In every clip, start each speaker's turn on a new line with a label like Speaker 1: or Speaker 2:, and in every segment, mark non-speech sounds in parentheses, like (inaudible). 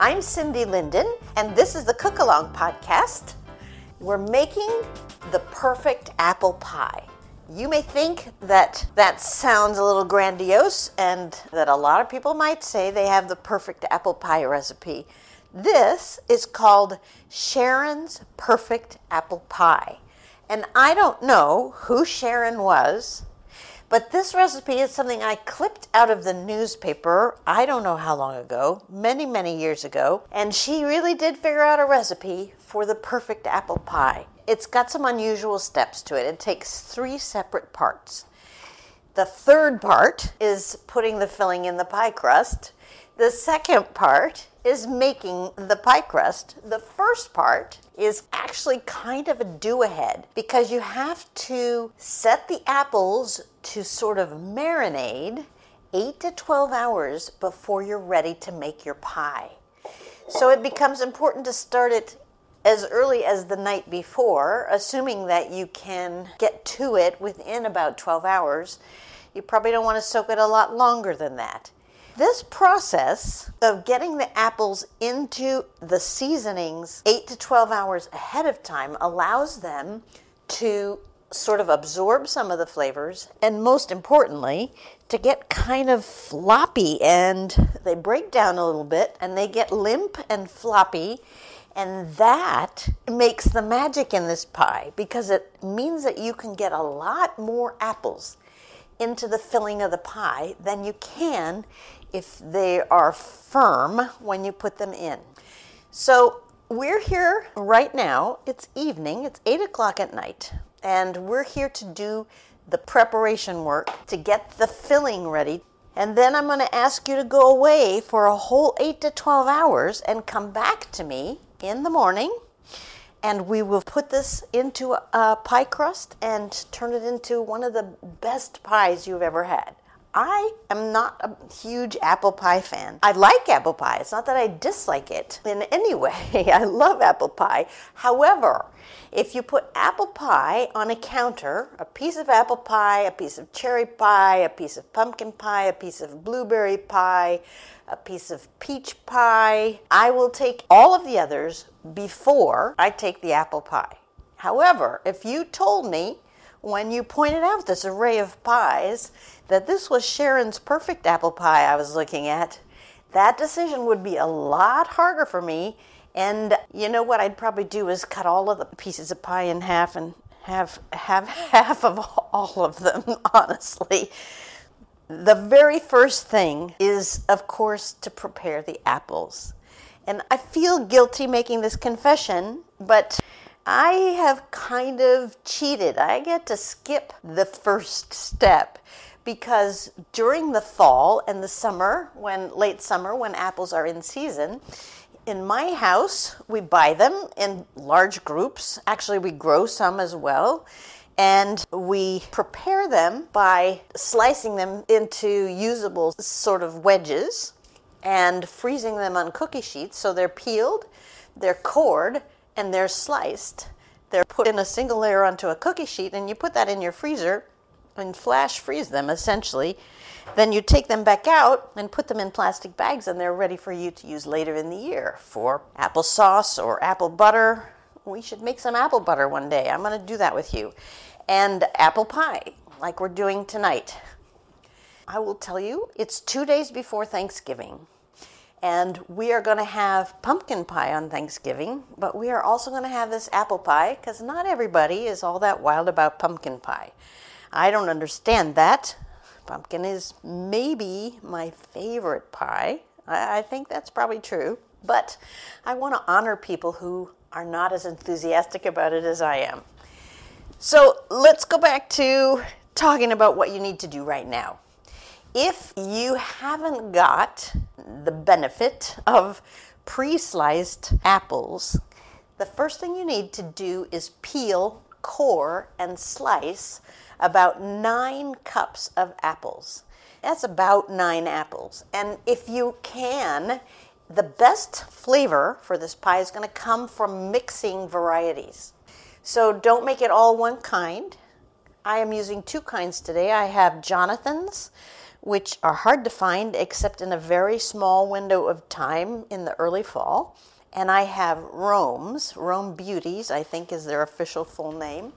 Speaker 1: I'm Cindy Linden, and this is the Cookalong podcast. We're making the perfect apple pie. You may think that that sounds a little grandiose and that a lot of people might say they have the perfect apple pie recipe. This is called Sharon's Perfect Apple Pie. And I don't know who Sharon was, but this recipe is something I clipped out of the newspaper, I don't know how long ago, many, many years ago. And she really did figure out a recipe for the perfect apple pie. It's got some unusual steps to it. It takes three separate parts. The third part is putting the filling in the pie crust. The second part is making the pie crust. The first part is actually kind of a do ahead because you have to set the apples to sort of marinate 8 to 12 hours before you're ready to make your pie. So it becomes important to start it as early as the night before, assuming that you can get to it within about 12 hours. You probably don't want to soak it a lot longer than that. This process of getting the apples into the seasonings 8 to 12 hours ahead of time allows them to sort of absorb some of the flavors and most importantly to get kind of floppy and they break down a little bit and they get limp and floppy. And that makes the magic in this pie because it means that you can get a lot more apples into the filling of the pie than you can if they are firm when you put them in. So we're here right now. It's evening, it's 8 o'clock at night, and we're here to do the preparation work to get the filling ready. And then I'm going to ask you to go away for a whole 8 to 12 hours and come back to me in the morning. And we will put this into a pie crust and turn it into one of the best pies you've ever had. I am not a huge apple pie fan. I like apple pie. It's not that I dislike it in any way. (laughs) I love apple pie. However, if you put apple pie on a counter, a piece of apple pie, a piece of cherry pie, a piece of pumpkin pie, a piece of blueberry pie, a piece of peach pie, I will take all of the others before I take the apple pie. However, if you told me when you pointed out this array of pies that this was Sharon's perfect apple pie I was looking at, that decision would be a lot harder for me. And you know what I'd probably do is cut all of the pieces of pie in half and have have (laughs) half of all of them, (laughs) honestly. The very first thing is, of course, to prepare the apples. And I feel guilty making this confession, but I have kind of cheated. I get to skip the first step because during the fall and the summer, when late summer, when apples are in season, in my house, we buy them in large groups. Actually, we grow some as well. And we prepare them by slicing them into usable sort of wedges and freezing them on cookie sheets so they're peeled, they're cored, and they're sliced They're put in a single layer onto a cookie sheet, and you put that in your freezer and flash freeze them essentially. Then you take them back out and put them in plastic bags, and they're ready for you to use later in the year for applesauce or apple butter. We should make some apple butter one day. I'm going to do that with you. And apple pie, like we're doing tonight. I will tell you, it's two days before Thanksgiving. And we are going to have pumpkin pie on Thanksgiving, but we are also going to have this apple pie because not everybody is all that wild about pumpkin pie. I don't understand that. Pumpkin is maybe my favorite pie. I, I think that's probably true. But I want to honor people who are not as enthusiastic about it as I am. So let's go back to talking about what you need to do right now. If you haven't got the benefit of pre sliced apples, the first thing you need to do is peel, core, and slice about nine cups of apples. That's about nine apples. And if you can, the best flavor for this pie is going to come from mixing varieties. So don't make it all one kind. I am using two kinds today. I have Jonathan's, which are hard to find except in a very small window of time in the early fall. And I have Rome's, Rome Beauties, I think is their official full name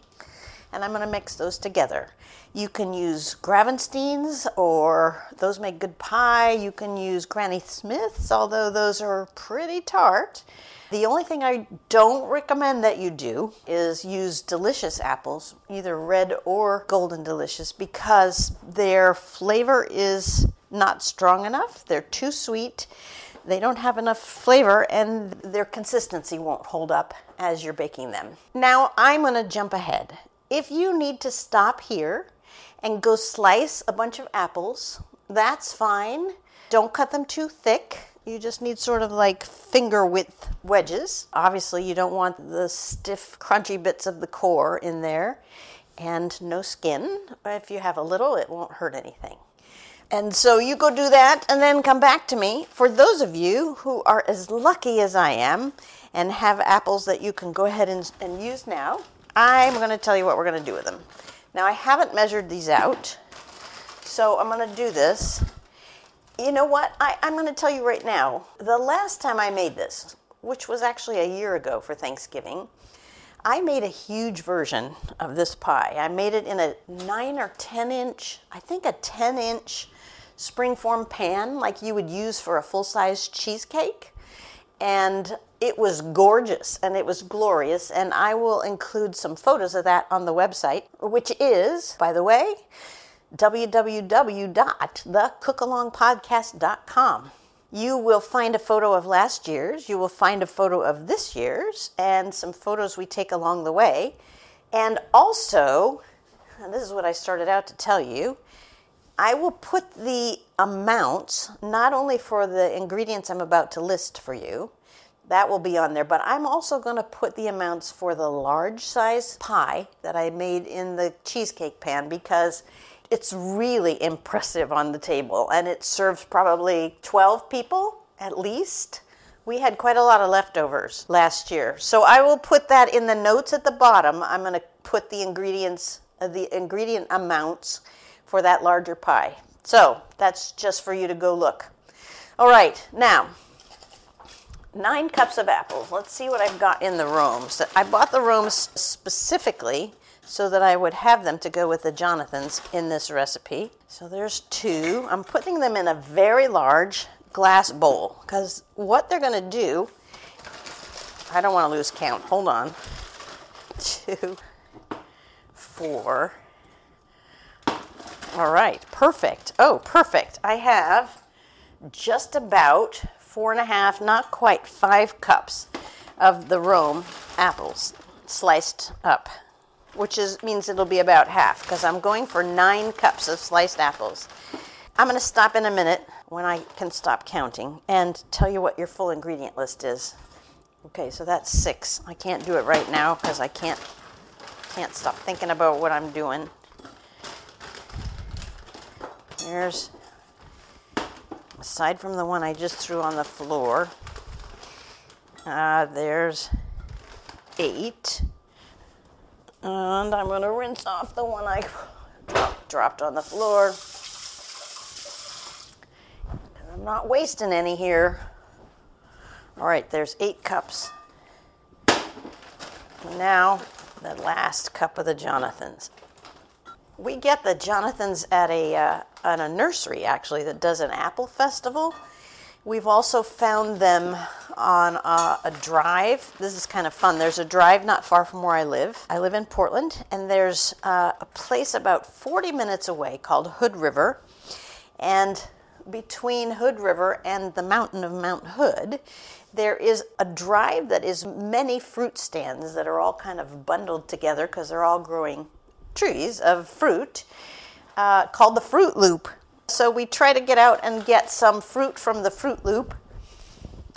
Speaker 1: and I'm going to mix those together. You can use Gravensteins or those make good pie. You can use Granny Smiths, although those are pretty tart. The only thing I don't recommend that you do is use delicious apples, either red or golden delicious, because their flavor is not strong enough. They're too sweet. They don't have enough flavor and their consistency won't hold up as you're baking them. Now I'm going to jump ahead if you need to stop here and go slice a bunch of apples, that's fine. Don't cut them too thick. You just need sort of like finger width wedges. Obviously, you don't want the stiff, crunchy bits of the core in there and no skin. If you have a little, it won't hurt anything. And so you go do that and then come back to me. For those of you who are as lucky as I am and have apples that you can go ahead and, and use now, I'm going to tell you what we're going to do with them. Now, I haven't measured these out, so I'm going to do this. You know what? I, I'm going to tell you right now the last time I made this, which was actually a year ago for Thanksgiving, I made a huge version of this pie. I made it in a 9 or 10 inch, I think a 10 inch springform pan like you would use for a full size cheesecake. And it was gorgeous and it was glorious. And I will include some photos of that on the website, which is, by the way, www.thecookalongpodcast.com. You will find a photo of last year's, you will find a photo of this year's, and some photos we take along the way. And also, and this is what I started out to tell you, I will put the amounts not only for the ingredients I'm about to list for you, that will be on there. But I'm also going to put the amounts for the large size pie that I made in the cheesecake pan because it's really impressive on the table and it serves probably 12 people at least. We had quite a lot of leftovers last year. So I will put that in the notes at the bottom. I'm going to put the ingredients, uh, the ingredient amounts for that larger pie. So that's just for you to go look. All right, now nine cups of apples. Let's see what I've got in the Romes. I bought the Romes specifically so that I would have them to go with the Jonathan's in this recipe. So there's two. I'm putting them in a very large glass bowl because what they're going to do, I don't want to lose count. Hold on. (laughs) Two, four. All right, perfect. Oh, perfect. I have just about four and a half, not quite five cups of the Rome apples sliced up, which is, means it'll be about half because I'm going for nine cups of sliced apples. I'm going to stop in a minute when I can stop counting and tell you what your full ingredient list is. Okay, so that's six. I can't do it right now because I can't can't stop thinking about what I'm doing. There's aside from the one I just threw on the floor, uh, there's eight. And I'm going to rinse off the one I dropped on the floor. And I'm not wasting any here. All right, there's eight cups. Now, the last cup of the Jonathans. We get the Jonathans at a, uh, at a nursery, actually, that does an apple festival. We've also found them on a, a, drive. This is kind of fun. There's a drive not far from where I live. I live in Portland, and there's uh, a place about 40 minutes away called Hood River. And between Hood River and the mountain of Mount Hood, there is a drive that is many fruit stands that are all kind of bundled together because they're all growing trees of fruit uh, called the Fruit Loop. So we try to get out and get some fruit from the Fruit Loop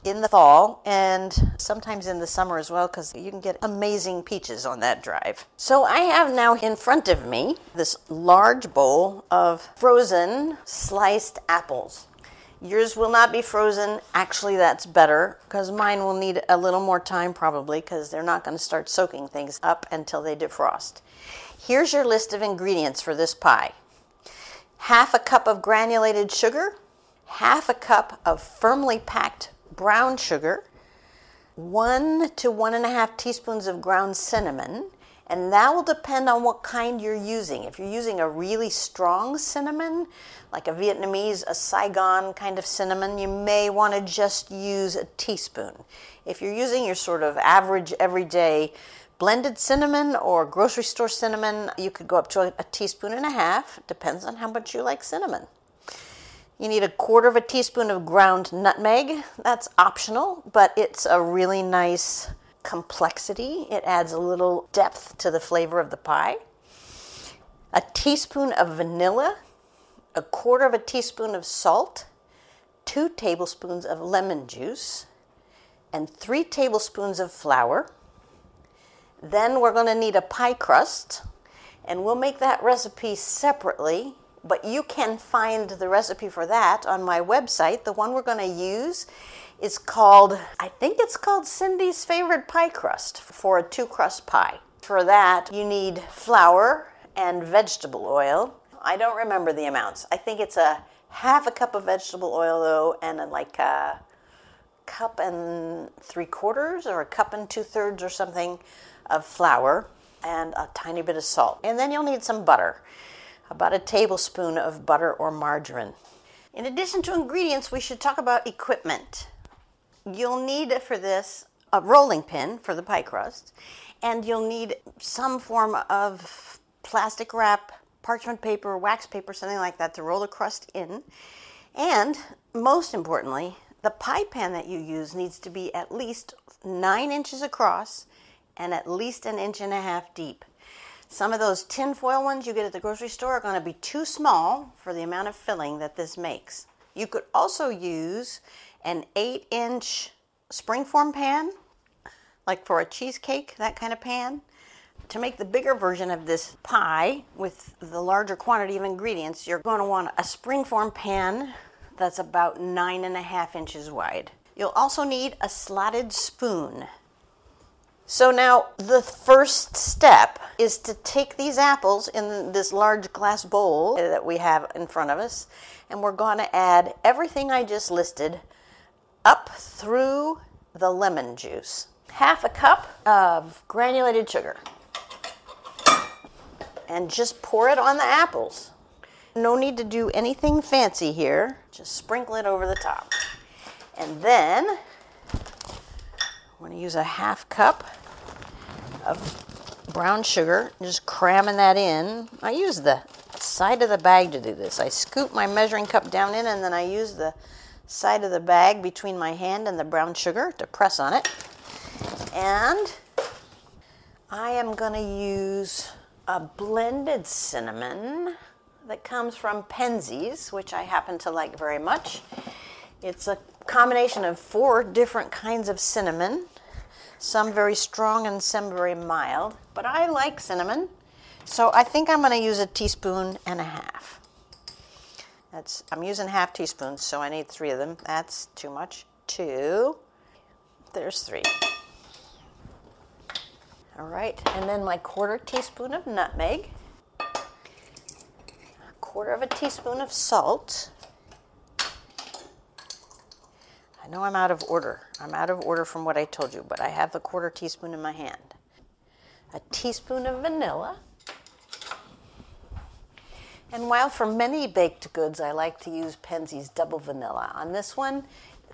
Speaker 1: in the fall and sometimes in the summer as well because you can get amazing peaches on that drive. So I have now in front of me this large bowl of frozen sliced apples. Yours will not be frozen. Actually, that's better because mine will need a little more time probably because they're not going to start soaking things up until they defrost. Here's your list of ingredients for this pie half a cup of granulated sugar, half a cup of firmly packed brown sugar, one to one and a half teaspoons of ground cinnamon, and that will depend on what kind you're using. If you're using a really strong cinnamon, like a Vietnamese, a Saigon kind of cinnamon, you may want to just use a teaspoon. If you're using your sort of average everyday blended cinnamon or grocery store cinnamon, you could go up to a, a teaspoon and a half. Depends on how much you like cinnamon. You need a quarter of a teaspoon of ground nutmeg. That's optional, but it's a really nice complexity. It adds a little depth to the flavor of the pie. A teaspoon of vanilla, a quarter of a teaspoon of salt, two tablespoons of lemon juice, and three tablespoons of flour. Then we're going to need a pie crust, and we'll make that recipe separately, but you can find the recipe for that on my website. The one we're going to use is called, I think it's called Cindy's Favorite Pie Crust for a two crust pie. For that, you need flour and vegetable oil. I don't remember the amounts. I think it's a half a cup of vegetable oil, though, and like a cup and three quarters or a cup and two thirds or something of flour and a tiny bit of salt. And then you'll need some butter, about a tablespoon of butter or margarine. In addition to ingredients, we should talk about equipment. You'll need for this a rolling pin for the pie crust, and you'll need some form of plastic wrap, parchment paper, wax paper, something like that to roll the crust in. And most importantly, the pie pan that you use needs to be at least nine inches across and at least an inch and a half deep. Some of those tin foil ones you get at the grocery store are going to be too small for the amount of filling that this makes. You could also use an 8 inch springform pan, like for a cheesecake, that kind of pan. To make the bigger version of this pie with the larger quantity of ingredients, you're going to want a springform pan that's about nine and a half inches wide. You'll also need a slotted spoon. So now the first step is to take these apples in this large glass bowl that we have in front of us, and we're going to add everything I just listed up through the lemon juice. Half a cup of granulated sugar. And just pour it on the apples. No need to do anything fancy here. Just sprinkle it over the top. And then I'm going to use a half cup of brown sugar, just cramming that in. I use the side of the bag to do this. I scoop my measuring cup down in and then I use the side of the bag between my hand and the brown sugar to press on it. And I am going to use a blended cinnamon that comes from Penzeys, which I happen to like very much. It's a combination of four different kinds of cinnamon, some very strong and some very mild. But I like cinnamon, so I think I'm going to use a teaspoon and a half. That's I'm using half teaspoons, so I need three of them. That's too much. Two. There's three. All right, and then my quarter teaspoon of nutmeg, quarter of a teaspoon of salt. I know I'm out of order. I'm out of order from what I told you, but I have the quarter teaspoon in my hand. A teaspoon of vanilla. And while for many baked goods I like to use Penzeys double vanilla, on this one,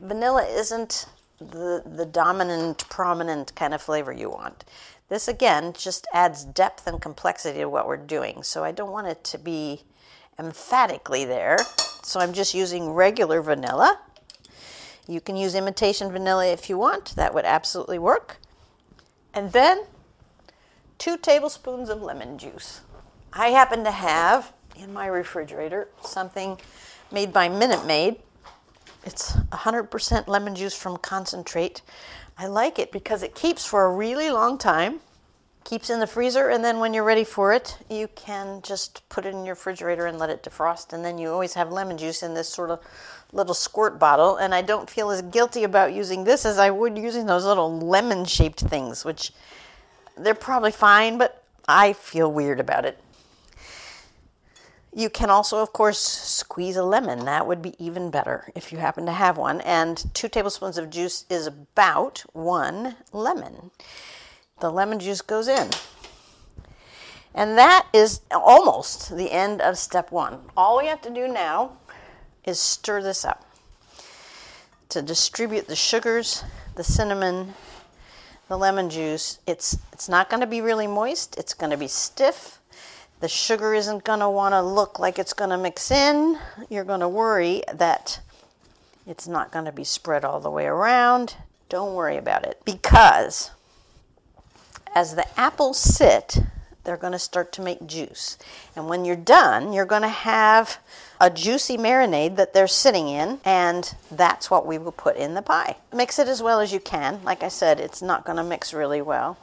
Speaker 1: vanilla isn't the, the dominant, prominent kind of flavor you want. This again just adds depth and complexity to what we're doing, so I don't want it to be emphatically there. So I'm just using regular vanilla. You can use imitation vanilla if you want, that would absolutely work. And then two tablespoons of lemon juice. I happen to have in my refrigerator something made by Minute Maid. It's 100% lemon juice from concentrate. I like it because it keeps for a really long time, keeps in the freezer, and then when you're ready for it, you can just put it in your refrigerator and let it defrost. And then you always have lemon juice in this sort of little squirt bottle. And I don't feel as guilty about using this as I would using those little lemon shaped things, which they're probably fine, but I feel weird about it. You can also, of course, squeeze a lemon. That would be even better if you happen to have one. And two tablespoons of juice is about one lemon. The lemon juice goes in. And that is almost the end of step one. All we have to do now is stir this up to distribute the sugars, the cinnamon, the lemon juice. It's, it's not going to be really moist, it's going to be stiff the sugar isn't going to want to look like it's going to mix in. You're going to worry that it's not going to be spread all the way around. Don't worry about it because as the apples sit, they're going to start to make juice. And when you're done, you're going to have a juicy marinade that they're sitting in, and that's what we will put in the pie. Mix it as well as you can. Like I said, it's not going to mix really well.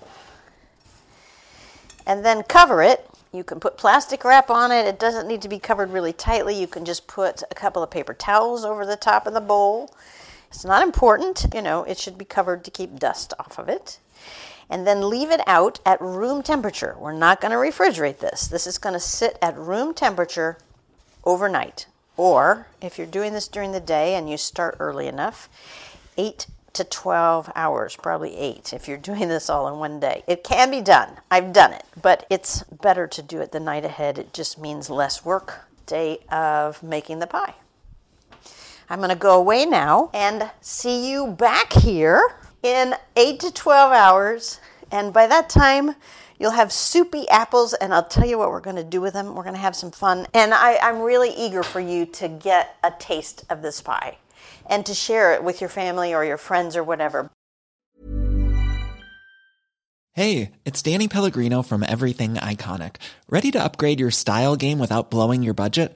Speaker 1: And then cover it you can put plastic wrap on it. It doesn't need to be covered really tightly. You can just put a couple of paper towels over the top of the bowl. It's not important, you know, it should be covered to keep dust off of it. And then leave it out at room temperature. We're not going to refrigerate this. This is going to sit at room temperature overnight. Or if you're doing this during the day and you start early enough, 8 to 12 hours, probably eight, if you're (laughs) doing this all in one day. It can be done. I've done it, but it's better to do it the night ahead. It just means less work day of making the pie. I'm going to go away now and see you back here in 8 to 12 hours. And by that time, you'll have soupy apples, and I'll tell you what we're going to do with them. We're going to have some fun. And I, am really eager for you to get a taste of this pie and to share it with your family or your friends or whatever.
Speaker 2: Hey, it's Danny Pellegrino from Everything Iconic. Ready to upgrade your style game without blowing your budget?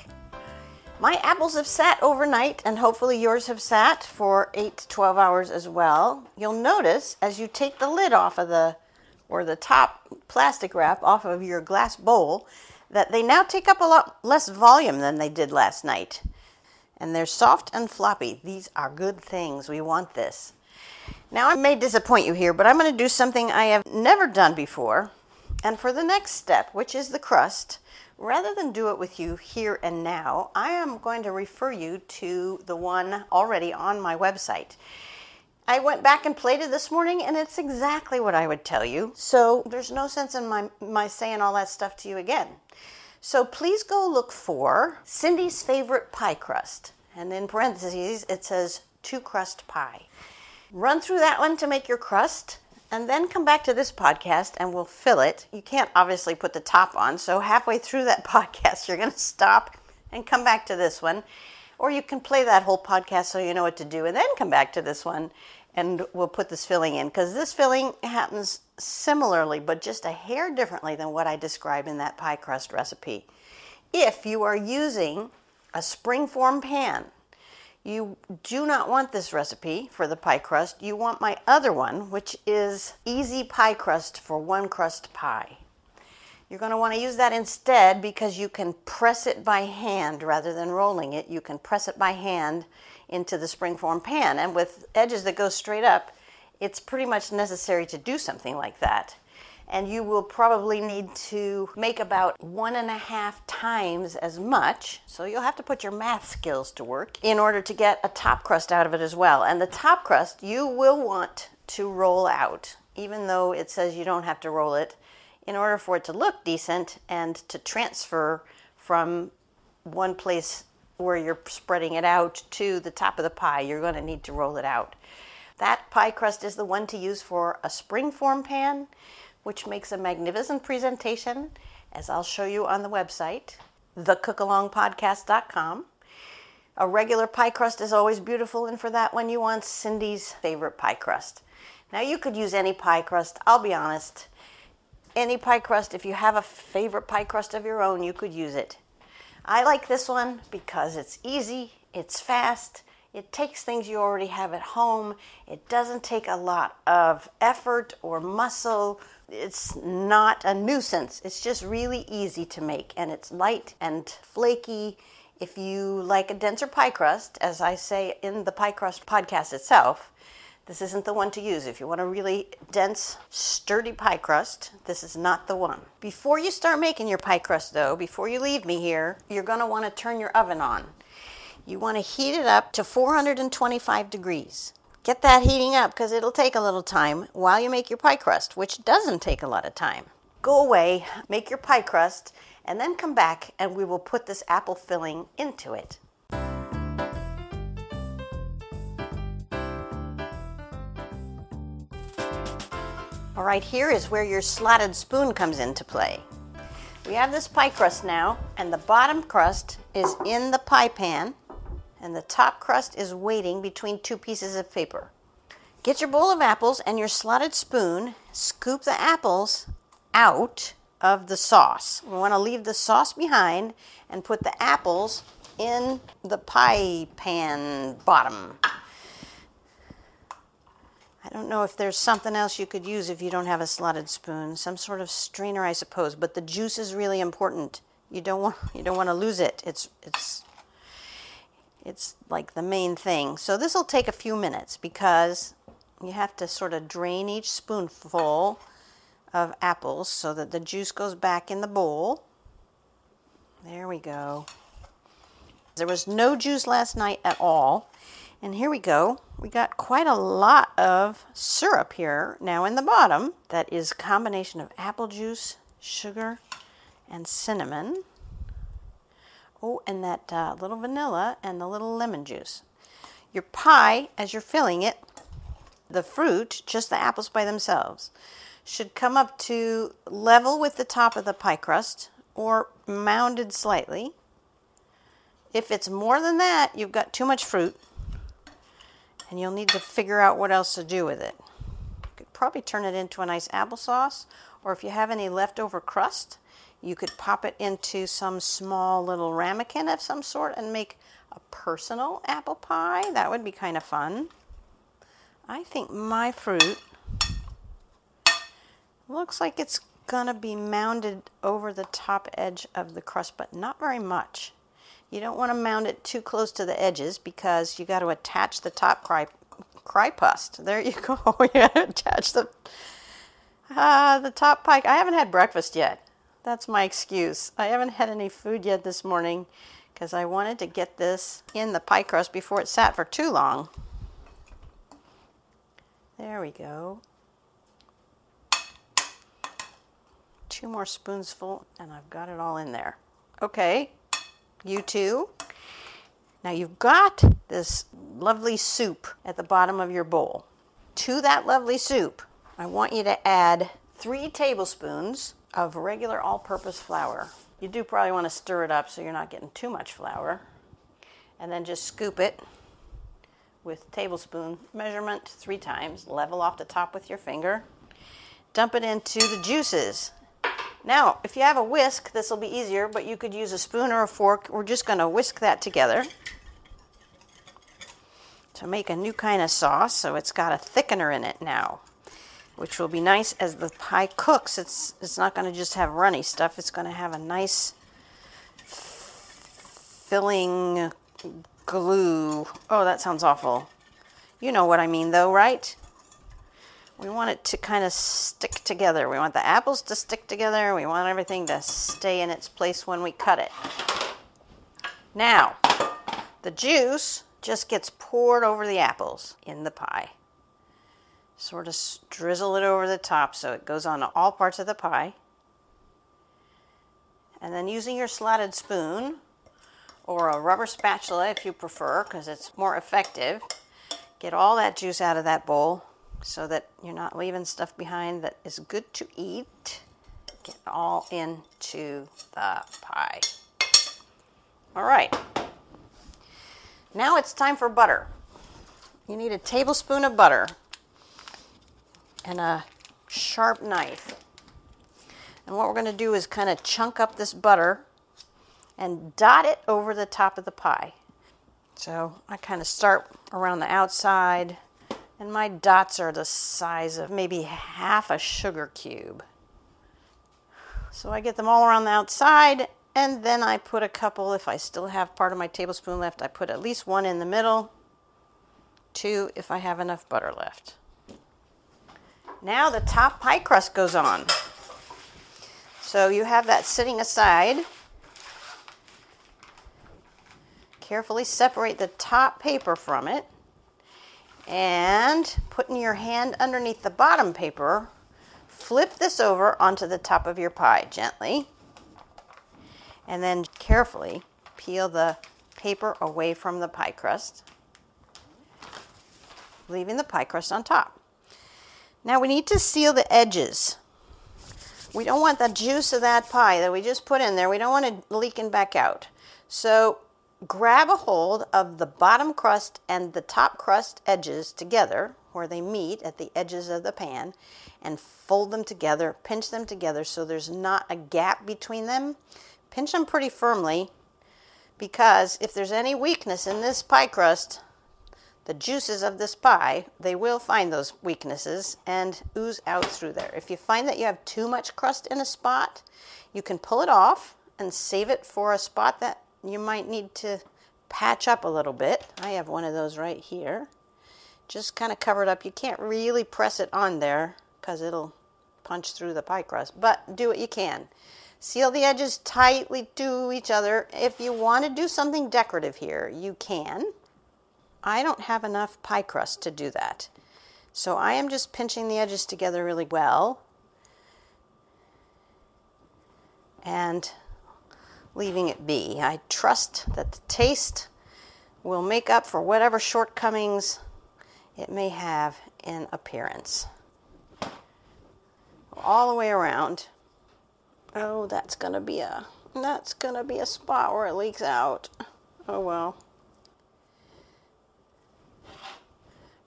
Speaker 1: My apples have sat overnight and hopefully yours have sat for 8 to 12 hours as well. You'll notice as you take the lid off of the or the top plastic wrap off of your glass bowl that they now take up a lot less volume than they did last night. And they're soft and floppy. These are good things. We want this. Now, I may disappoint you here, but I'm going to do something I have never done before. And for the next step, which is the crust, rather than do it with you here and now, I am going to refer you to the one already on my website. I went back and played it this morning, and it's exactly what I would tell you. So there's no sense in my, my saying all that stuff to you again. So please go look for Cindy's favorite pie crust. And in parentheses, it says two crust pie. Run through that one to make your crust and then come back to this podcast and we'll fill it. You can't obviously put the top on, so halfway through that (laughs) podcast, you're going to stop and come back to this one. Or you can play that whole podcast so you know what to do and then come back to this one and we'll put this filling in because this filling happens similarly but just a hair differently than what I describe in that pie crust recipe. If you are using a springform pan, you do not want this recipe for the pie crust. You want my other one, which is easy pie crust for one crust pie. You're going to want to use that instead because you can press it by hand rather than rolling it. You can press it by hand into the springform pan. And with edges that go straight up, it's pretty much necessary to do something like that. And you will probably need to make about one and a half times as much. So you'll have to put your math skills to work in order to get a top crust out of it as well. And the top crust you will want to roll out, even though it says you don't have to roll it, in order for it to look decent and to transfer from one place where you're spreading it out to the top of the pie, you're going to need to roll it out. That pie crust is the one to use for a springform pan, which makes a magnificent presentation, as I'll show you on the website, thecookalongpodcast.com. A regular pie crust is always beautiful, and for that one, you want Cindy's favorite pie crust. Now, you could use any pie crust, I'll be honest. Any pie crust, if you have a favorite pie crust of your own, you could use it. I like this one because it's easy, it's fast, it takes things you already have at home, it doesn't take a lot of effort or muscle. It's not a nuisance. It's just really easy to make and it's light and flaky. If you like a denser pie crust, as I say in the pie crust podcast itself, this isn't the one to use. If you want a really dense, sturdy pie crust, this is not the one. Before you start making your pie crust, though, before you leave me here, you're going to want to turn your oven on. You want to heat it up to 425 degrees. Get that heating up because it'll take a little time while you make your pie crust, which doesn't take a lot of time. Go away, make your pie crust, and then come back and we will put this apple filling into it. All right, here is where your slotted spoon comes into play. We have this pie crust now, and the bottom crust is in the pie pan, and the top crust is waiting between two pieces of paper. Get your bowl of apples and your slotted spoon, scoop the apples out of the sauce. We want to leave the sauce behind and put the apples in the pie pan bottom. I don't know if there's something else you could use if you don't have a slotted spoon, some sort of strainer, I suppose. But the juice is really important. You don't want you don't want to lose it. It's it's it's like the main thing. So this will take a few minutes because you have to sort of drain each spoonful of apples so that the juice goes back in the bowl. There we go. There was no juice last night at all. And here we go. We got quite a lot of syrup here now in the bottom that is combination of apple juice, sugar, and cinnamon. Oh, and that uh, little vanilla and the little lemon juice. Your pie, as you're filling it, the fruit, just the apples by themselves, should come up to level with the top of the pie crust or mounded slightly. If it's more than that, you've got too much fruit and you'll need to figure out what else to do with it. You could probably turn it into a nice applesauce, or if you have any leftover crust, you could pop it into some small little ramekin of some sort and make a personal apple pie. That would be kind of fun. I think my fruit looks like it's gonna be mounded over the top edge of the crust, but not very much. You don't want to mount it too close to the edges because you got to attach the top cry, crust. There you (laughs) go. (laughs) you got to attach the uh, the top pie. I haven't had breakfast yet. That's my excuse. I haven't had any food yet this morning because I wanted to get this in the pie crust before it sat for too long. There we go. Two more spoonsful and I've got it all in there. Okay, you too. Now you've got this lovely soup at the bottom of your bowl. To that lovely soup, I want you to add three tablespoons of regular all purpose flour. You do probably want to stir it up so you're not getting too much flour. And then just scoop it with tablespoon measurement three times, level off the top with your finger. Dump it into the juices. Now, if you have a whisk, this will be easier, but you could use a spoon or a fork. We're just going to whisk that together to make a new kind of sauce. So it's got a thickener in it now, which will be nice as the pie cooks. It's, it's not going to just have runny stuff, it's going to have a nice filling glue. Oh, that sounds awful. You know what I mean, though, right? We want it to kind of stick together. We want the apples to stick together. We want everything to stay in its place when we cut it. Now, the juice just gets poured over the apples in the pie. Sort of drizzle it over the top so it goes on all parts of the pie. And then using your slotted spoon or a rubber spatula if you prefer, because it's more effective, get all that juice out of that bowl so that you're not leaving stuff behind that is good to eat. Get all into the pie. All right. Now it's time for butter. You need a tablespoon of butter and a sharp knife. And what we're going to do is kind of chunk up this butter and dot it over the top of the pie. So I kind of start around the outside and my dots are the size of maybe half a sugar cube. So I get them all around the outside, and then I put a couple, if I still have part of my tablespoon left, I put at least one in the middle, two if I have enough butter left. Now the top pie crust goes on. So you have that sitting aside. Carefully separate the top paper from it and putting your hand underneath the bottom paper, flip this over onto the top of your pie gently. And then carefully peel the paper away from the pie crust, leaving the pie crust on top. Now we need to seal the edges. We don't want the juice of that pie that we just put in there, we don't want it leaking back out. So grab a hold of the bottom crust and the top crust edges together where they meet at the edges of the pan and fold them together, pinch them together so there's not a gap between them. Pinch them pretty firmly because if there's any weakness in this pie crust, the juices of this pie, they will find those weaknesses and ooze out through there. If you find that you have too much crust in a spot, you can pull it off and save it for a spot that you might need to patch up a little bit. I have one of those right here. Just kind of cover it up. You can't really press it on there because it'll punch through the pie crust, but do what you can. Seal the edges tightly to each other. If you want to do something decorative here, you can. I don't have enough pie crust to do that. So I am just pinching the edges together really well and leaving it be. I trust that the taste will make up for whatever shortcomings it may have in appearance. All the way around. Oh, that's going to be a that's going to be a spot where it leaks out. Oh well.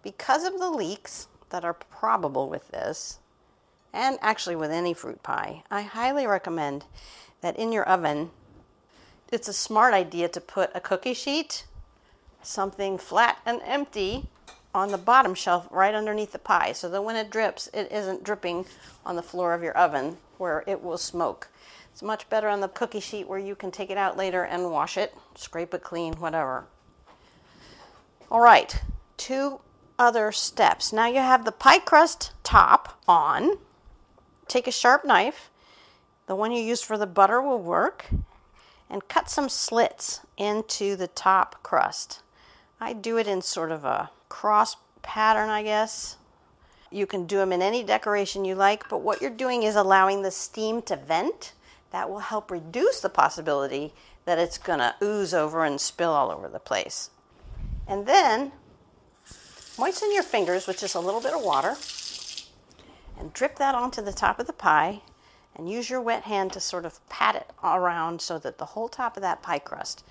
Speaker 1: Because of the leaks that are probable with this, and actually with any fruit pie, I highly recommend that in your oven, it's a smart idea to put a cookie sheet, something flat and empty, on the bottom shelf right underneath the pie so that when it drips, it isn't dripping on the floor of your oven where it will smoke. It's much better on the cookie sheet where you can take it out later and wash it, scrape it clean, whatever. All right, two other steps. Now you have the pie crust top on. Take a sharp knife, the one you used for the butter will work, and cut some slits into the top crust. I do it in sort of a cross pattern, I guess. You can do them in any decoration you like, but what you're doing is allowing the steam to vent. That will help reduce the possibility that it's going to ooze over and spill all over the place. And then moisten your fingers with just a little bit of water and drip that onto the top of the pie and use your wet hand to sort of pat it around so that the whole top of that pie crust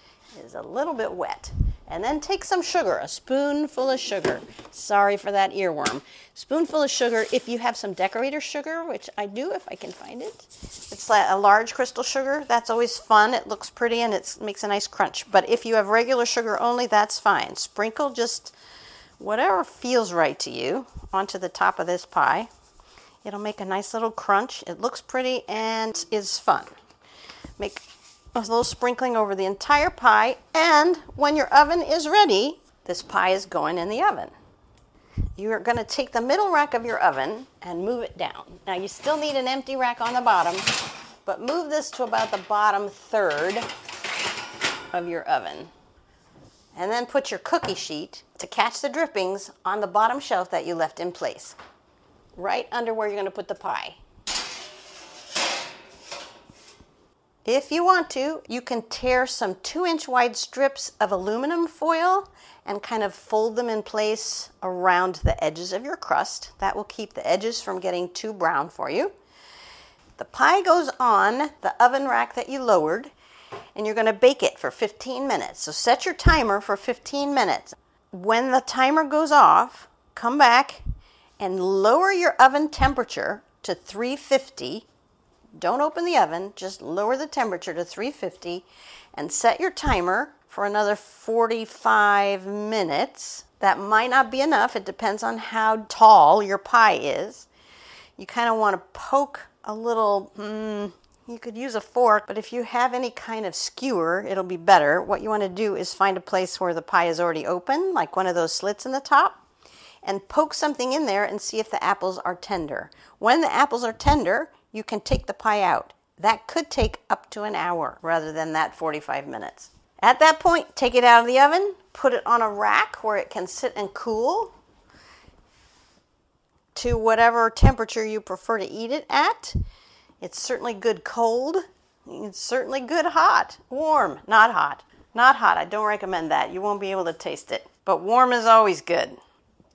Speaker 1: is a little bit wet. And then take some sugar, a spoonful of sugar. Sorry for that earworm. Spoonful of sugar. If you have some decorator sugar, which I do if I can find it, it's a large crystal sugar. That's always fun. It looks pretty and it makes a nice crunch. But if you have regular sugar only, that's fine. Sprinkle just whatever feels right to you onto the top of this pie. It'll make a nice little crunch. It looks pretty and is fun. Make a little sprinkling over the entire pie, and when your oven is ready, this pie is going in the oven. You're going to take the middle rack of your oven and move it down. Now, you still need an empty rack on the bottom, but move this to about the bottom third of your oven. And then put your cookie sheet to catch the drippings on the bottom shelf that you left in place, right under where you're going to put the pie. If you want to, you can tear some two inch wide strips of aluminum foil and kind of fold them in place around the edges of your crust. That will keep the edges from getting too brown for you. The pie goes on the oven rack that you lowered, and you're going to bake it for 15 minutes. So set your timer for 15 minutes. When the timer goes off, come back and lower your oven temperature to 350 don't open the oven, just lower the temperature to 350 and set your timer for another 45 minutes. That might not be enough, it depends on how tall your pie is. You kind of want to poke a little, mm, you could use a fork, but if you have any kind of skewer, it'll be better. What you want to do is find a place where the pie is already open, like one of those slits in the top, and poke something in there and see if the apples are tender. When the apples are tender, you can take the pie out. That could take up to an hour rather than that 45 minutes. At that point, take it out of the oven, put it on a rack where it can sit and cool to whatever temperature you prefer to eat it at. It's certainly good cold. It's certainly good hot. Warm, not hot. Not hot. I don't recommend that. You won't be able to taste it. But warm is always good.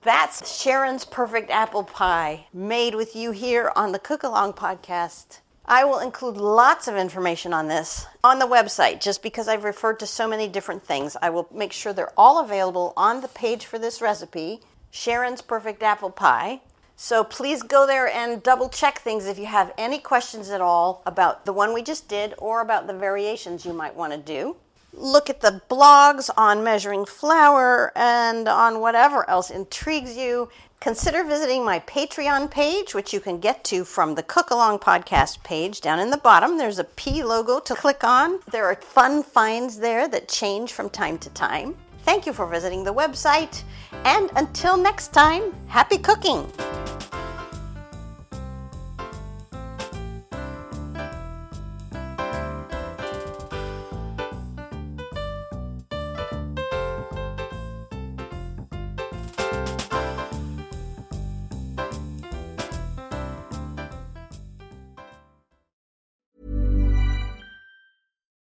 Speaker 1: That's Sharon's Perfect Apple Pie, made with you here on the Cookalong podcast. I will include lots of information on this on the website just because I've referred to so many different things. I will make sure they're all available on the page for this recipe, Sharon's Perfect Apple Pie. So please go there and double check things if you have any questions at all about the one we just did or about the variations you might want to do look at the blogs on measuring flour and on whatever else intrigues you. Consider visiting my Patreon page, which you can get to from the Cookalong podcast page. Down in the bottom, there's a P logo to click on. There are fun finds there that change from time to time. Thank you for visiting the website, and until next time, happy cooking!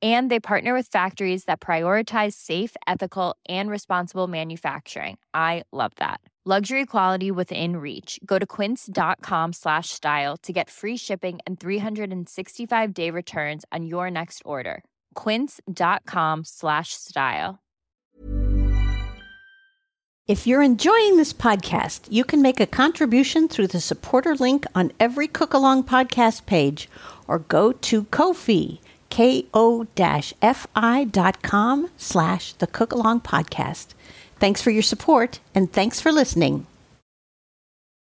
Speaker 3: and they partner with factories that prioritize safe ethical and responsible manufacturing. I love that. Luxury quality within reach. Go to quince.com slash style to get free shipping and 365 day returns on your next order. quince.com slash style.
Speaker 1: If you're enjoying this podcast, you can make a contribution through the supporter link on every Cookalong podcast page or go to Ko-fi ko-fi.com slash the Cookalong Podcast. Thanks for your support, and thanks for listening.